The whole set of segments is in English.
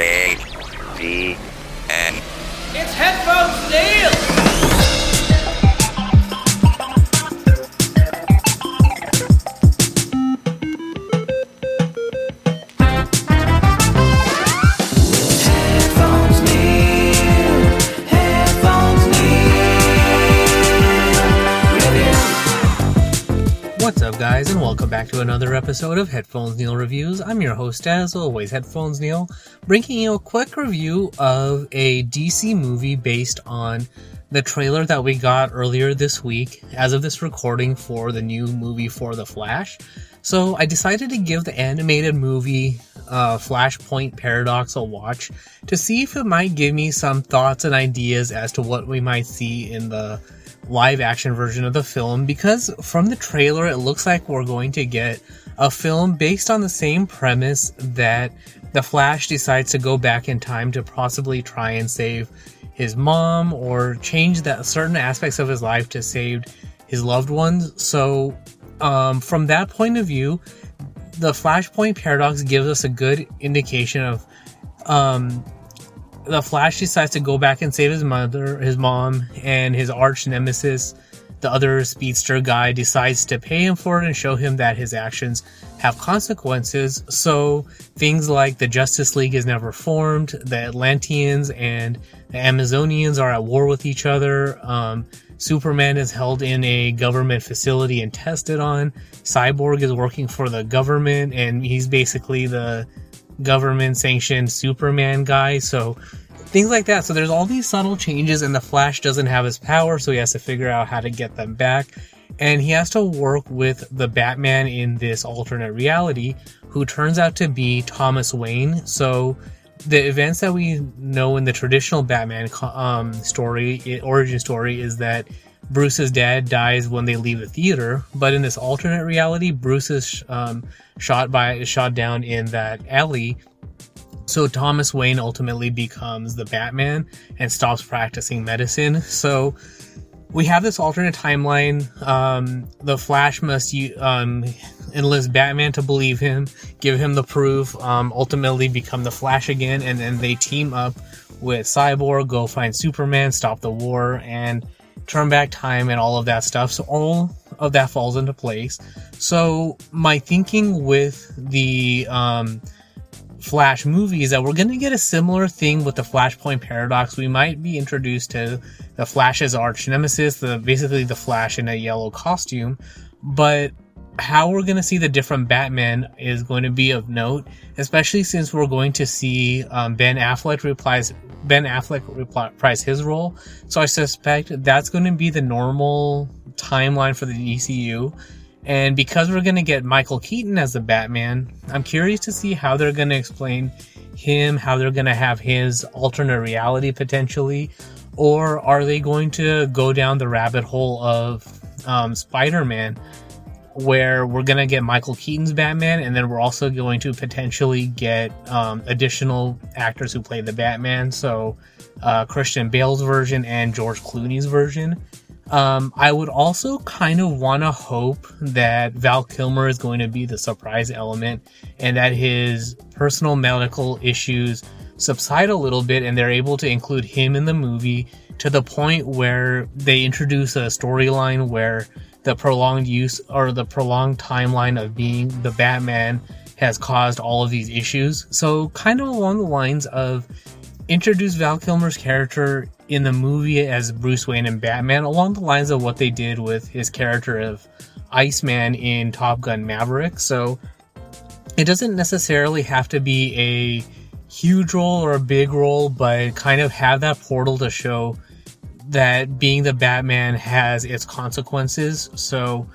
A V N. It's Headphones Neil! Guys, and welcome back to another episode of Headphones Neil Reviews. I'm your host, as always, Headphones Neil, bringing you a quick review of a DC movie based on the trailer that we got earlier this week, as of this recording, for the new movie for The Flash. So I decided to give the animated movie uh, Flashpoint Paradox a watch to see if it might give me some thoughts and ideas as to what we might see in the live action version of the film because from the trailer it looks like we're going to get a film based on the same premise that the Flash decides to go back in time to possibly try and save his mom or change that certain aspects of his life to save his loved ones. So um, from that point of view, the Flashpoint paradox gives us a good indication of um, the Flash decides to go back and save his mother, his mom, and his arch nemesis, the other speedster guy, decides to pay him for it and show him that his actions have consequences. So things like the Justice League is never formed, the Atlanteans and the Amazonians are at war with each other. Um, Superman is held in a government facility and tested on. Cyborg is working for the government, and he's basically the government sanctioned Superman guy. So things like that. So there's all these subtle changes, and the Flash doesn't have his power, so he has to figure out how to get them back. And he has to work with the Batman in this alternate reality, who turns out to be Thomas Wayne. So the events that we know in the traditional Batman um, story, origin story, is that Bruce's dad dies when they leave the theater, but in this alternate reality, Bruce is um, shot by shot down in that alley. So Thomas Wayne ultimately becomes the Batman and stops practicing medicine. So we have this alternate timeline. Um, the Flash must um, enlist Batman to believe him, give him the proof, um, ultimately become the Flash again, and then they team up with Cyborg, go find Superman, stop the war, and turn back time and all of that stuff. So all of that falls into place. So my thinking with the um, Flash movies that we're going to get a similar thing with the Flashpoint paradox. We might be introduced to the Flash's arch nemesis, the basically the Flash in a yellow costume, but how we're going to see the different Batman is going to be of note, especially since we're going to see um, Ben Affleck replies Ben Affleck reprise his role. So I suspect that's going to be the normal timeline for the DCU. And because we're going to get Michael Keaton as the Batman, I'm curious to see how they're going to explain him, how they're going to have his alternate reality potentially, or are they going to go down the rabbit hole of um, Spider Man, where we're going to get Michael Keaton's Batman, and then we're also going to potentially get um, additional actors who play the Batman, so uh, Christian Bale's version and George Clooney's version. Um, I would also kind of want to hope that Val Kilmer is going to be the surprise element and that his personal medical issues subside a little bit and they're able to include him in the movie to the point where they introduce a storyline where the prolonged use or the prolonged timeline of being the Batman has caused all of these issues. So, kind of along the lines of introduce Val Kilmer's character in the movie as Bruce Wayne and Batman, along the lines of what they did with his character of Iceman in Top Gun Maverick. So, it doesn't necessarily have to be a huge role or a big role, but kind of have that portal to show that being the Batman has its consequences. So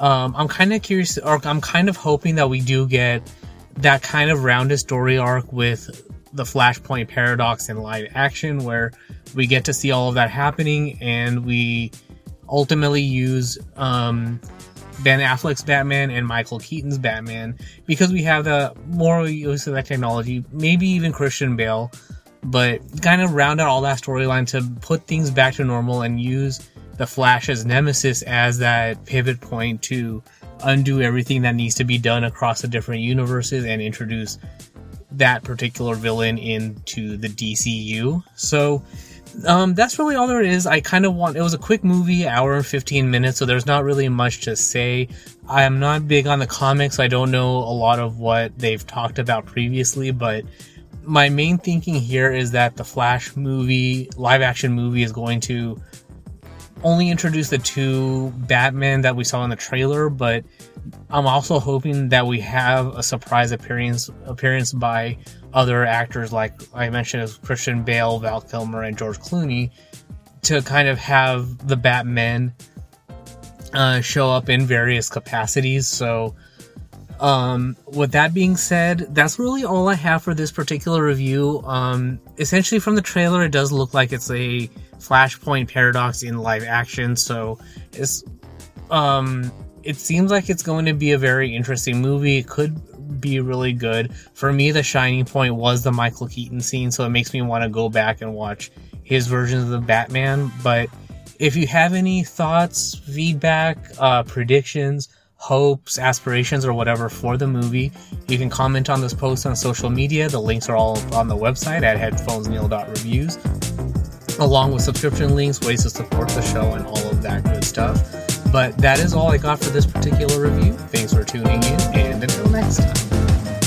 um, I'm kind of curious, or I'm kind of hoping that we do get that kind of rounded story arc with the Flashpoint paradox in live action, where we get to see all of that happening, and we ultimately use um, Ben Affleck's Batman and Michael Keaton's Batman because we have the more use of that technology, maybe even Christian Bale but kind of round out all that storyline to put things back to normal and use the Flash as Nemesis as that pivot point to undo everything that needs to be done across the different universes and introduce that particular villain into the DCU. So um, that's really all there is. I kind of want it was a quick movie, hour and 15 minutes, so there's not really much to say. I am not big on the comics. I don't know a lot of what they've talked about previously, but my main thinking here is that the Flash movie, live action movie, is going to only introduce the two Batman that we saw in the trailer, but I'm also hoping that we have a surprise appearance appearance by other actors like I mentioned as Christian Bale, Val Kilmer, and George Clooney to kind of have the Batman uh, show up in various capacities. So um, with that being said, that's really all I have for this particular review. Um, essentially, from the trailer, it does look like it's a Flashpoint paradox in live action. So it's um, it seems like it's going to be a very interesting movie. It could be really good. For me, the shining point was the Michael Keaton scene, so it makes me want to go back and watch his versions of the Batman. But if you have any thoughts, feedback, uh, predictions, hopes, aspirations, or whatever for the movie, you can comment on this post on social media. The links are all on the website at headphonesneil.reviews, along with subscription links, ways to support the show, and all of that good stuff. But that is all I got for this particular review. Thanks for tuning in, and until next time.